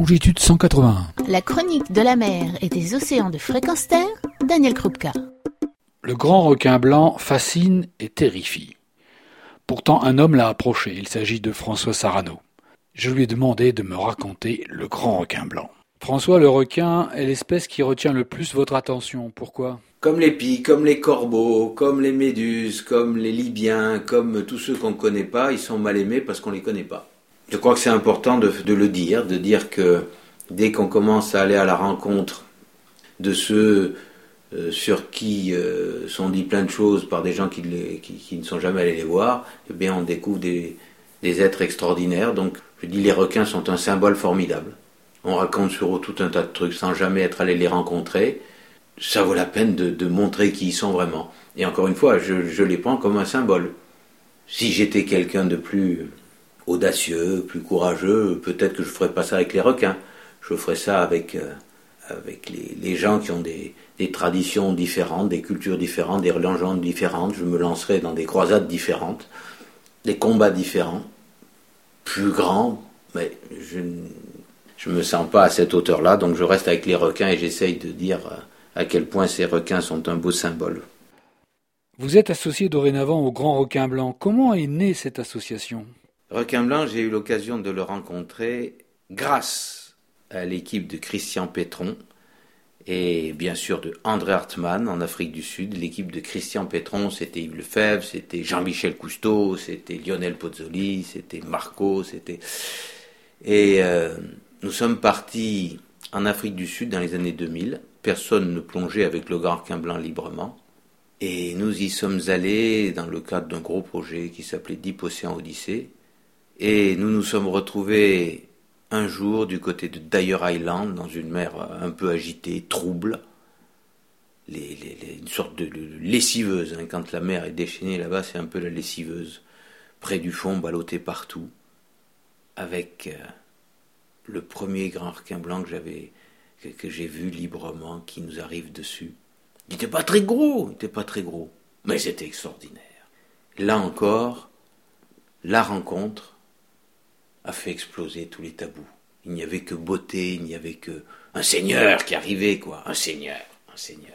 longitude 181. La chronique de la mer et des océans de fréquence terre, Daniel Krupka. Le grand requin blanc fascine et terrifie. Pourtant, un homme l'a approché. Il s'agit de François Sarano. Je lui ai demandé de me raconter le grand requin blanc. François, le requin est l'espèce qui retient le plus votre attention. Pourquoi? Comme les pies, comme les corbeaux, comme les méduses, comme les libyens, comme tous ceux qu'on ne connaît pas, ils sont mal aimés parce qu'on ne les connaît pas. Je crois que c'est important de, le dire, de dire que dès qu'on commence à aller à la rencontre de ceux euh, sur qui euh, sont dit plein de choses par des gens qui, ne sont jamais allés les voir, eh bien on découvre des, des êtres extraordinaires. Donc je dis les requins sont un symbole formidable. On raconte sur eux tout un tas de trucs sans jamais être allé les rencontrer. Ça vaut la peine de, montrer qui ils sont vraiment. Et encore une fois, je, les prends comme un symbole. Si j'étais quelqu'un de plus audacieux, plus courageux, peut-être que je ne ferais pas ça avec les requins. Je ferais ça avec, euh, les, gens qui ont des, traditions différentes, des cultures différentes, des religions différentes. Je me lancerais dans des croisades différentes, des combats différents, plus grands, mais je je me sens pas à cette hauteur-là, donc je reste avec les requins et j'essaye de dire euh, à quel point ces requins sont un beau symbole. Vous êtes associé dorénavant au Grand Requin Blanc. Comment est née cette association? Requin Blanc, j'ai eu l'occasion de le rencontrer grâce à l'équipe de Christian Pétron et bien sûr de André Hartmann en Afrique du Sud. L'équipe de Christian Pétron, c'était Yves Lefebvre, c'était Jean-Michel Cousteau, c'était Lionel Pozzoli, c'était Marco, c'était... Et euh, nous sommes partis en Afrique du Sud dans les années 2000. Personne ne plongeait avec le grand requin blanc librement. Et nous y sommes allés dans le cadre d'un gros projet qui s'appelait Deep Ocean Odyssey. Et nous nous sommes retrouvés un jour du côté de Dyer Island, dans une mer un peu agitée, trouble. une sorte de, lessiveuse. Hein. Quand la mer est déchaînée là-bas, c'est un peu la lessiveuse. Près du fond, ballottée partout. Avec. Euh, le premier grand requin blanc que j'avais que, j'ai vu librement qui nous arrive dessus. Il n'était pas très gros, il n'était pas très gros, mais c'était extraordinaire. Là encore, la rencontre a fait exploser tous les tabous. Il n'y avait que beauté, il n'y avait que un seigneur qui arrivait, quoi, un seigneur, un seigneur.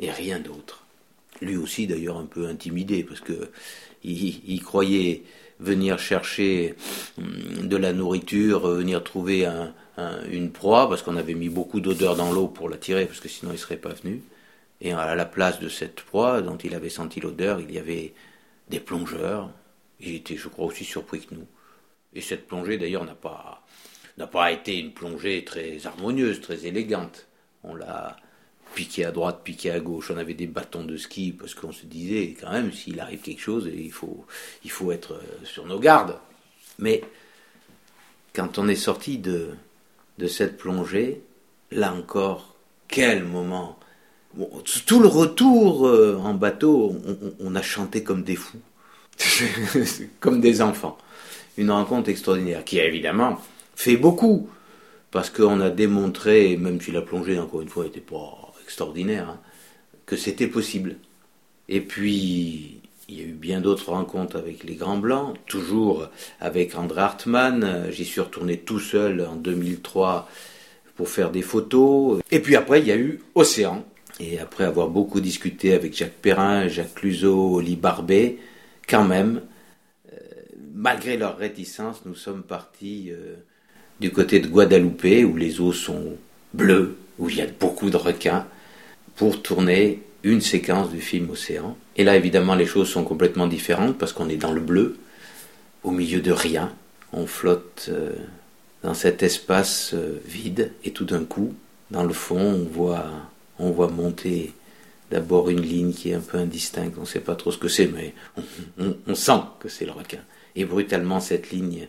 Et rien d'autre. Lui aussi d'ailleurs un peu intimidé parce que il croyait venir chercher hum, de la nourriture, euh, venir trouver une proie, parce qu'on avait mis beaucoup d'odeur dans l'eau pour l'attirer, parce que sinon il ne serait pas venu. Et à la place de cette proie dont il avait senti l'odeur, il y avait des plongeurs. Il était, je crois, aussi surpris que nous. Et cette plongée, d'ailleurs, n'a pas, n'a pas été une plongée très harmonieuse, très élégante. On l'a piqué à droite, piqué à gauche. On avait des bâtons de ski parce qu'on se disait quand même s'il arrive quelque chose, il faut, il faut être euh, sur nos gardes. Mais quand on est sorti de, de cette plongée, là encore, quel moment Tout le retour euh, en bateau, on, a chanté comme des fous, comme des enfants. Une rencontre extraordinaire qui a évidemment fait beaucoup parce qu'on a démontré, même si la plongée, encore une fois, n'était pas extraordinaire, hein, que c'était possible. Et puis, il y a eu bien d'autres rencontres avec les Grands Blancs, toujours avec André Hartmann. J'y suis retourné tout seul en 2003 pour faire des photos. Et puis après, il y a eu Océan. Et après avoir beaucoup discuté avec Jacques Perrin, Jacques Cluzot, Oli Barbet, quand même, euh, malgré leur réticence, nous sommes partis euh, du côté de Guadeloupe, où les eaux sont bleues, où il y a beaucoup de requins pour tourner une séquence du film Océan. Et là, évidemment, les choses sont complètement différentes parce qu'on est dans le bleu, au milieu de rien. On flotte euh, dans cet espace vide et tout d'un coup, dans le fond, on voit, on voit monter d'abord une ligne qui est un peu indistincte. On ne sait pas trop ce que c'est, mais on, sent que c'est le requin. Et brutalement, cette ligne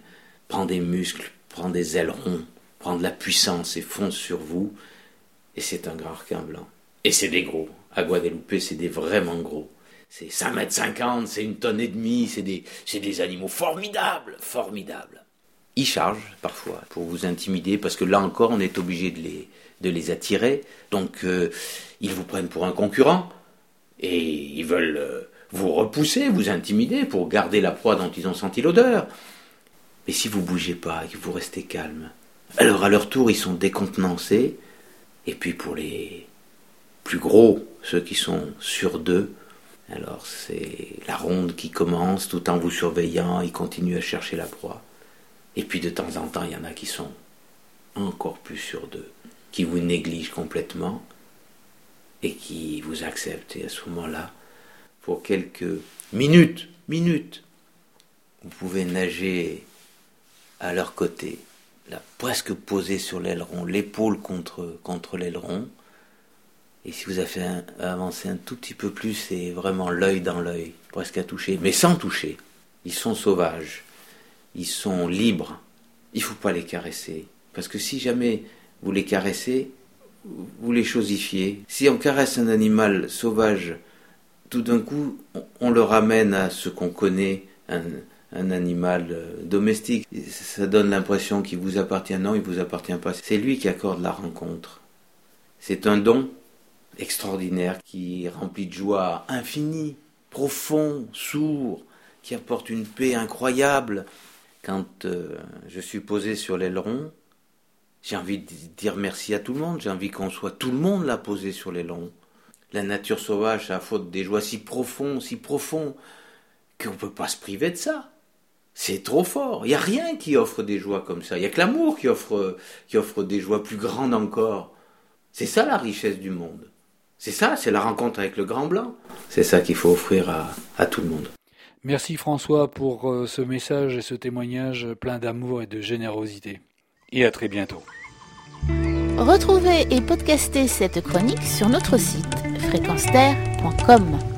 prend des muscles, prend des ailerons, prend de la puissance et fonce sur vous. Et c'est un grand requin blanc. Et c'est des gros. À Guadeloupe, c'est des vraiment gros. C'est 5 mètres 50, c'est une tonne et demie, c'est des, c'est des animaux formidables, formidables. Ils chargent parfois pour vous intimider parce que là encore on est obligé de les, de les attirer. Donc euh, ils vous prennent pour un concurrent et ils veulent euh, vous repousser, vous intimider pour garder la proie dont ils ont senti l'odeur. Mais si vous bougez pas et que vous restez calme, Alors à leur tour, ils sont décontenancés. Et puis pour les plus gros, ceux qui sont sur deux, alors c'est la ronde qui commence tout en vous surveillant, ils continuent à chercher la proie. Et puis de temps en temps, il y en a qui sont encore plus sur deux, qui vous négligent complètement et qui vous acceptent. Et à ce moment-là, pour quelques minutes, minutes, vous pouvez nager à leur côté, presque posé sur l'aileron, l'épaule contre, contre l'aileron. Et si vous avez avancé un tout petit peu plus, c'est vraiment l'œil dans l'œil, presque à toucher, mais sans toucher. Ils sont sauvages, ils sont libres. Il ne faut pas les caresser. Parce que si jamais vous les caressez, vous les chosifiez. Si on caresse un animal sauvage, tout d'un coup, on le ramène à ce qu'on connaît, un, un animal euh, domestique. Ça donne l'impression qu'il vous appartient. Non, il vous appartient pas. C'est lui qui accorde la rencontre. C'est un don extraordinaire qui remplit de joie infinie, profond, sourd, qui apporte une paix incroyable. Quand euh, je suis posé sur l'aileron, j'ai envie de dire merci à tout le monde, j'ai envie qu'on soit tout le monde là posé sur l'aileron. La nature sauvage a faute des joies si profonds, si profonds, qu'on ne peut pas se priver de ça. C'est trop fort. Il n'y a rien qui offre des joies comme ça. Il n'y a que l'amour qui offre, qui offre des joies plus grandes encore. C'est ça la richesse du monde. C'est ça, c'est la rencontre avec le grand blanc. C'est ça qu'il faut offrir à, tout le monde. Merci François pour euh, ce message et ce témoignage plein d'amour et de générosité. Et à très bientôt. Retrouvez et podcastez cette chronique sur notre site fréquenceterre.com.